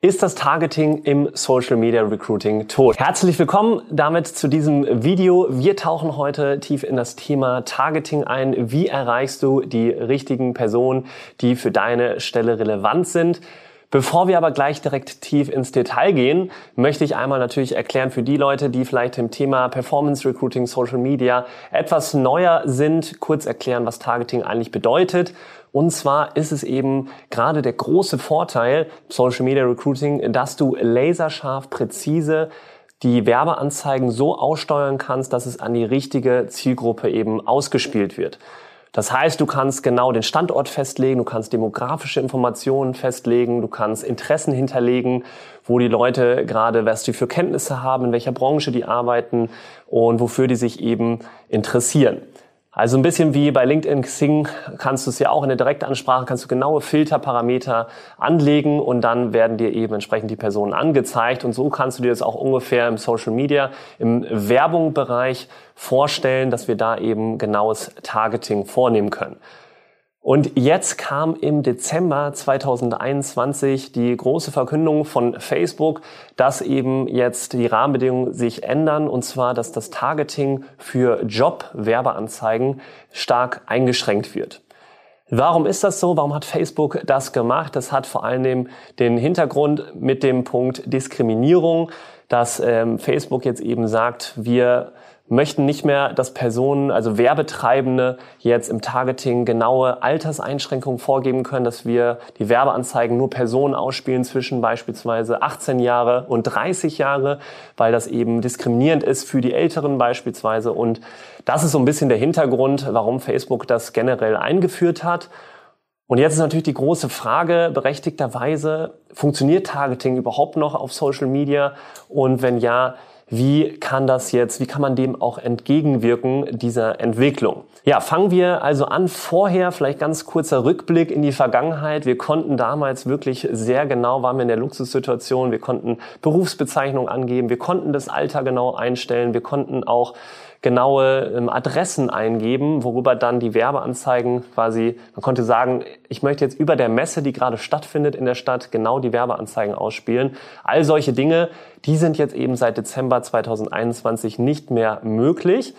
Ist das Targeting im Social Media Recruiting tot? Herzlich willkommen damit zu diesem Video. Wir tauchen heute tief in das Thema Targeting ein. Wie erreichst du die richtigen Personen, die für deine Stelle relevant sind? Bevor wir aber gleich direkt tief ins Detail gehen, möchte ich einmal natürlich erklären für die Leute, die vielleicht im Thema Performance Recruiting, Social Media etwas neuer sind, kurz erklären, was Targeting eigentlich bedeutet. Und zwar ist es eben gerade der große Vorteil Social Media Recruiting, dass du laserscharf, präzise die Werbeanzeigen so aussteuern kannst, dass es an die richtige Zielgruppe eben ausgespielt wird. Das heißt, du kannst genau den Standort festlegen, du kannst demografische Informationen festlegen, du kannst Interessen hinterlegen, wo die Leute gerade, was die für Kenntnisse haben, in welcher Branche die arbeiten und wofür die sich eben interessieren. Also ein bisschen wie bei LinkedIn Xing kannst du es ja auch in der Direktansprache, kannst du genaue Filterparameter anlegen und dann werden dir eben entsprechend die Personen angezeigt und so kannst du dir das auch ungefähr im Social Media, im Werbungbereich vorstellen, dass wir da eben genaues Targeting vornehmen können. Und jetzt kam im Dezember 2021 die große Verkündung von Facebook, dass eben jetzt die Rahmenbedingungen sich ändern und zwar, dass das Targeting für Job-Werbeanzeigen stark eingeschränkt wird. Warum ist das so? Warum hat Facebook das gemacht? Das hat vor allem den Hintergrund mit dem Punkt Diskriminierung, dass ähm, Facebook jetzt eben sagt, wir möchten nicht mehr, dass Personen, also Werbetreibende jetzt im Targeting genaue Alterseinschränkungen vorgeben können, dass wir die Werbeanzeigen nur Personen ausspielen zwischen beispielsweise 18 Jahre und 30 Jahre, weil das eben diskriminierend ist für die Älteren beispielsweise. Und das ist so ein bisschen der Hintergrund, warum Facebook das generell eingeführt hat. Und jetzt ist natürlich die große Frage, berechtigterweise, funktioniert Targeting überhaupt noch auf Social Media? Und wenn ja, wie kann das jetzt, wie kann man dem auch entgegenwirken, dieser Entwicklung? Ja, fangen wir also an vorher, vielleicht ganz kurzer Rückblick in die Vergangenheit. Wir konnten damals wirklich sehr genau, waren wir in der Luxussituation, wir konnten Berufsbezeichnungen angeben, wir konnten das Alter genau einstellen, wir konnten auch genaue ähm, Adressen eingeben, worüber dann die Werbeanzeigen quasi, man konnte sagen, ich möchte jetzt über der Messe, die gerade stattfindet in der Stadt, genau die Werbeanzeigen ausspielen. All solche Dinge, die sind jetzt eben seit Dezember 2021 nicht mehr möglich.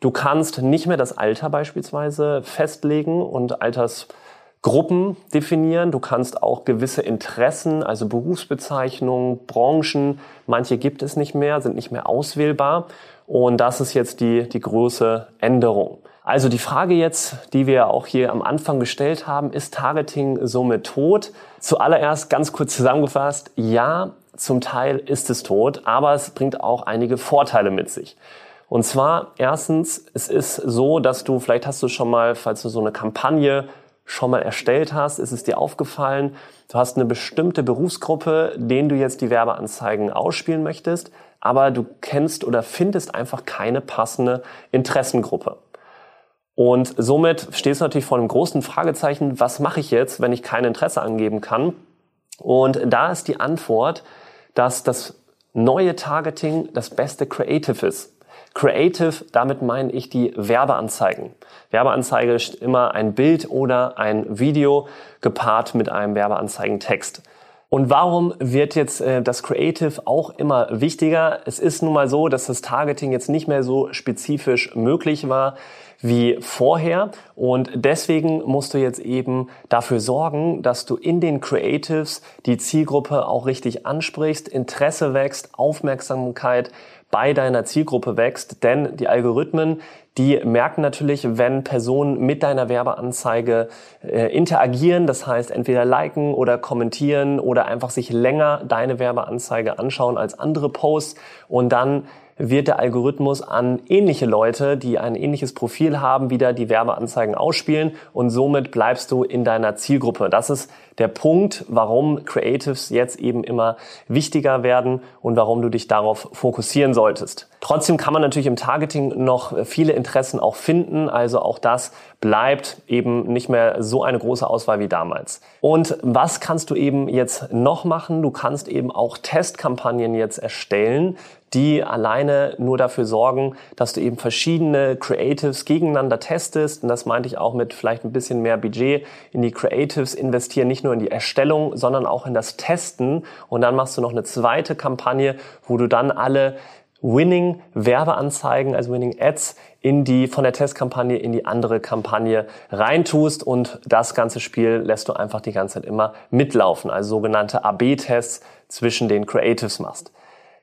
Du kannst nicht mehr das Alter beispielsweise festlegen und Altersgruppen definieren. Du kannst auch gewisse Interessen, also Berufsbezeichnungen, Branchen, manche gibt es nicht mehr, sind nicht mehr auswählbar. Und das ist jetzt die, die große Änderung. Also die Frage jetzt, die wir auch hier am Anfang gestellt haben, ist Targeting somit tot? Zuallererst ganz kurz zusammengefasst, ja, zum Teil ist es tot, aber es bringt auch einige Vorteile mit sich. Und zwar erstens, es ist so, dass du, vielleicht hast du schon mal, falls du so eine Kampagne schon mal erstellt hast, ist es dir aufgefallen, du hast eine bestimmte Berufsgruppe, denen du jetzt die Werbeanzeigen ausspielen möchtest aber du kennst oder findest einfach keine passende Interessengruppe. Und somit stehst du natürlich vor einem großen Fragezeichen, was mache ich jetzt, wenn ich kein Interesse angeben kann? Und da ist die Antwort, dass das neue Targeting das beste Creative ist. Creative, damit meine ich die Werbeanzeigen. Werbeanzeige ist immer ein Bild oder ein Video gepaart mit einem Werbeanzeigentext. Und warum wird jetzt äh, das Creative auch immer wichtiger? Es ist nun mal so, dass das Targeting jetzt nicht mehr so spezifisch möglich war wie vorher. Und deswegen musst du jetzt eben dafür sorgen, dass du in den Creatives die Zielgruppe auch richtig ansprichst, Interesse wächst, Aufmerksamkeit bei deiner Zielgruppe wächst. Denn die Algorithmen, die merken natürlich, wenn Personen mit deiner Werbeanzeige äh, interagieren, das heißt entweder liken oder kommentieren oder einfach sich länger deine Werbeanzeige anschauen als andere Posts und dann wird der Algorithmus an ähnliche Leute, die ein ähnliches Profil haben, wieder die Werbeanzeigen ausspielen und somit bleibst du in deiner Zielgruppe. Das ist der Punkt, warum Creatives jetzt eben immer wichtiger werden und warum du dich darauf fokussieren solltest. Trotzdem kann man natürlich im Targeting noch viele Interessen auch finden, also auch das bleibt eben nicht mehr so eine große Auswahl wie damals. Und was kannst du eben jetzt noch machen? Du kannst eben auch Testkampagnen jetzt erstellen, die alleine nur dafür sorgen, dass du eben verschiedene Creatives gegeneinander testest. Und das meinte ich auch mit vielleicht ein bisschen mehr Budget in die Creatives investieren, nicht nur in die Erstellung, sondern auch in das Testen. Und dann machst du noch eine zweite Kampagne, wo du dann alle Winning Werbeanzeigen, also Winning Ads in die, von der Testkampagne in die andere Kampagne reintust und das ganze Spiel lässt du einfach die ganze Zeit immer mitlaufen, also sogenannte AB-Tests zwischen den Creatives machst.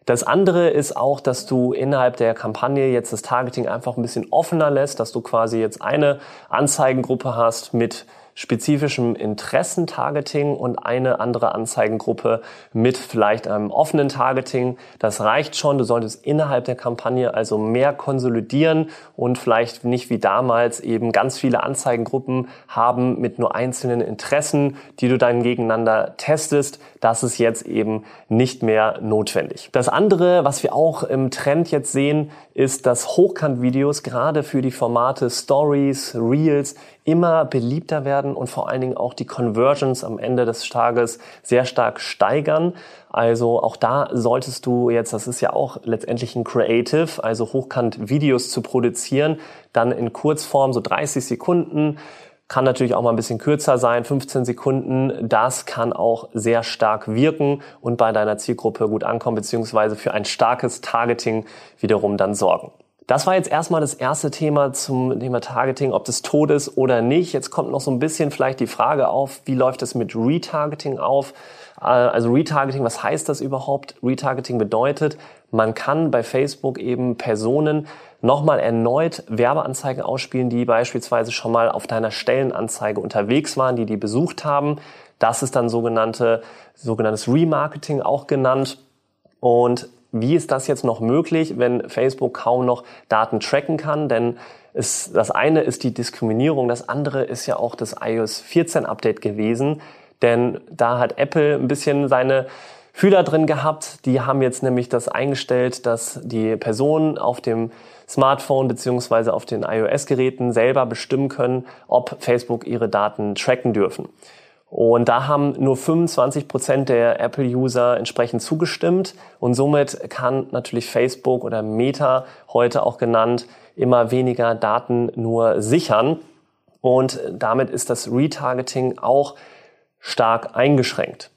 Das andere ist auch, dass du innerhalb der Kampagne jetzt das Targeting einfach ein bisschen offener lässt, dass du quasi jetzt eine Anzeigengruppe hast mit spezifischem Interessentargeting und eine andere Anzeigengruppe mit vielleicht einem offenen Targeting. Das reicht schon. Du solltest innerhalb der Kampagne also mehr konsolidieren und vielleicht nicht wie damals eben ganz viele Anzeigengruppen haben mit nur einzelnen Interessen, die du dann gegeneinander testest. Das ist jetzt eben nicht mehr notwendig. Das andere, was wir auch im Trend jetzt sehen, ist, dass Hochkant-Videos gerade für die Formate Stories, Reels immer beliebter werden und vor allen Dingen auch die Conversions am Ende des Tages sehr stark steigern. Also auch da solltest du jetzt, das ist ja auch letztendlich ein Creative, also hochkant Videos zu produzieren, dann in Kurzform so 30 Sekunden kann natürlich auch mal ein bisschen kürzer sein, 15 Sekunden. Das kann auch sehr stark wirken und bei deiner Zielgruppe gut ankommen, beziehungsweise für ein starkes Targeting wiederum dann sorgen. Das war jetzt erstmal das erste Thema zum Thema Targeting, ob das tot ist oder nicht. Jetzt kommt noch so ein bisschen vielleicht die Frage auf, wie läuft es mit Retargeting auf? Äh, also Retargeting, was heißt das überhaupt? Retargeting bedeutet, man kann bei Facebook eben Personen nochmal erneut Werbeanzeigen ausspielen, die beispielsweise schon mal auf deiner Stellenanzeige unterwegs waren, die die besucht haben. Das ist dann sogenannte, sogenanntes Remarketing auch genannt. Und wie ist das jetzt noch möglich, wenn Facebook kaum noch Daten tracken kann? Denn es, das eine ist die Diskriminierung, das andere ist ja auch das iOS 14 Update gewesen. Denn da hat Apple ein bisschen seine Fühler drin gehabt. Die haben jetzt nämlich das eingestellt, dass die Personen auf dem Smartphone beziehungsweise auf den iOS-Geräten selber bestimmen können, ob Facebook ihre Daten tracken dürfen. Und da haben nur 25 Prozent der Apple-User entsprechend zugestimmt. Und somit kann natürlich Facebook oder Meta heute auch genannt immer weniger Daten nur sichern. Und damit ist das Retargeting auch stark eingeschränkt.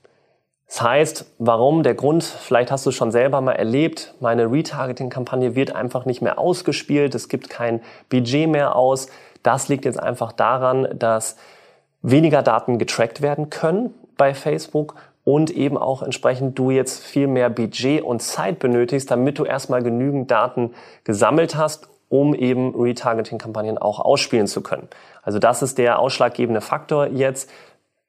Das heißt, warum? Der Grund, vielleicht hast du es schon selber mal erlebt, meine Retargeting-Kampagne wird einfach nicht mehr ausgespielt, es gibt kein Budget mehr aus. Das liegt jetzt einfach daran, dass weniger Daten getrackt werden können bei Facebook und eben auch entsprechend du jetzt viel mehr Budget und Zeit benötigst, damit du erstmal genügend Daten gesammelt hast, um eben Retargeting-Kampagnen auch ausspielen zu können. Also das ist der ausschlaggebende Faktor jetzt.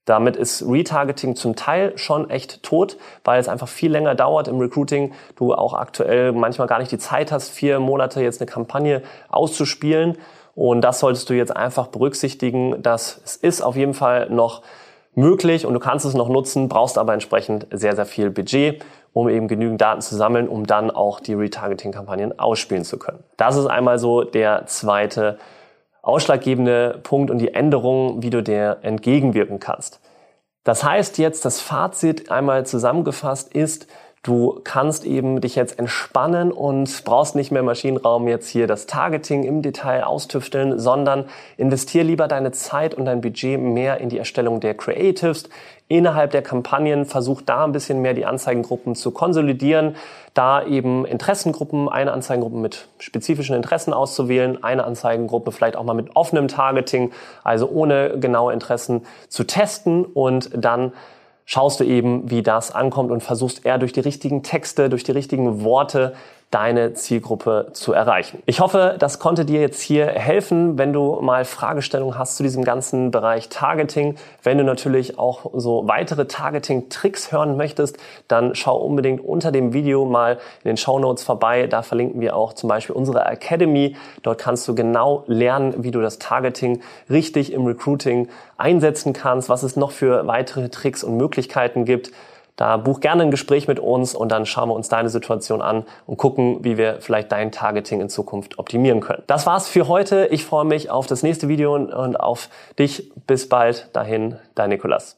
Damit ist Retargeting zum Teil schon echt tot, weil es einfach viel länger dauert im Recruiting. Du auch aktuell manchmal gar nicht die Zeit hast, vier Monate jetzt eine Kampagne auszuspielen. Und das solltest du jetzt einfach berücksichtigen, dass es ist auf jeden Fall noch möglich und du kannst es noch nutzen, brauchst aber entsprechend sehr, sehr viel Budget, um eben genügend Daten zu sammeln, um dann auch die Retargeting-Kampagnen ausspielen zu können. Das ist einmal so der zweite ausschlaggebende Punkt und die Änderung, wie du der entgegenwirken kannst. Das heißt jetzt, das Fazit einmal zusammengefasst ist, Du kannst eben dich jetzt entspannen und brauchst nicht mehr Maschinenraum jetzt hier das Targeting im Detail austüfteln, sondern investier lieber deine Zeit und dein Budget mehr in die Erstellung der Creatives, innerhalb der Kampagnen. Versuch da ein bisschen mehr die Anzeigengruppen zu konsolidieren, da eben Interessengruppen, eine Anzeigengruppe mit spezifischen Interessen auszuwählen, eine Anzeigengruppe vielleicht auch mal mit offenem Targeting, also ohne genaue Interessen zu testen und dann schaust du eben, wie das ankommt und versuchst eher durch die richtigen Texte, durch die richtigen Worte deine Zielgruppe zu erreichen. Ich hoffe, das konnte dir jetzt hier helfen, wenn du mal Fragestellungen hast zu diesem ganzen Bereich Targeting. Wenn du natürlich auch so weitere Targeting-Tricks hören möchtest, dann schau unbedingt unter dem Video mal in den Show Notes vorbei. Da verlinken wir auch zum Beispiel unsere Academy. Dort kannst du genau lernen, wie du das Targeting richtig im Recruiting einsetzen kannst, was es noch für weitere Tricks und Möglichkeiten gibt. Da buch gerne ein Gespräch mit uns und dann schauen wir uns deine Situation an und gucken, wie wir vielleicht dein Targeting in Zukunft optimieren können. Das war's für heute. Ich freue mich auf das nächste Video und auf dich. Bis bald. Dahin, dein Nikolas.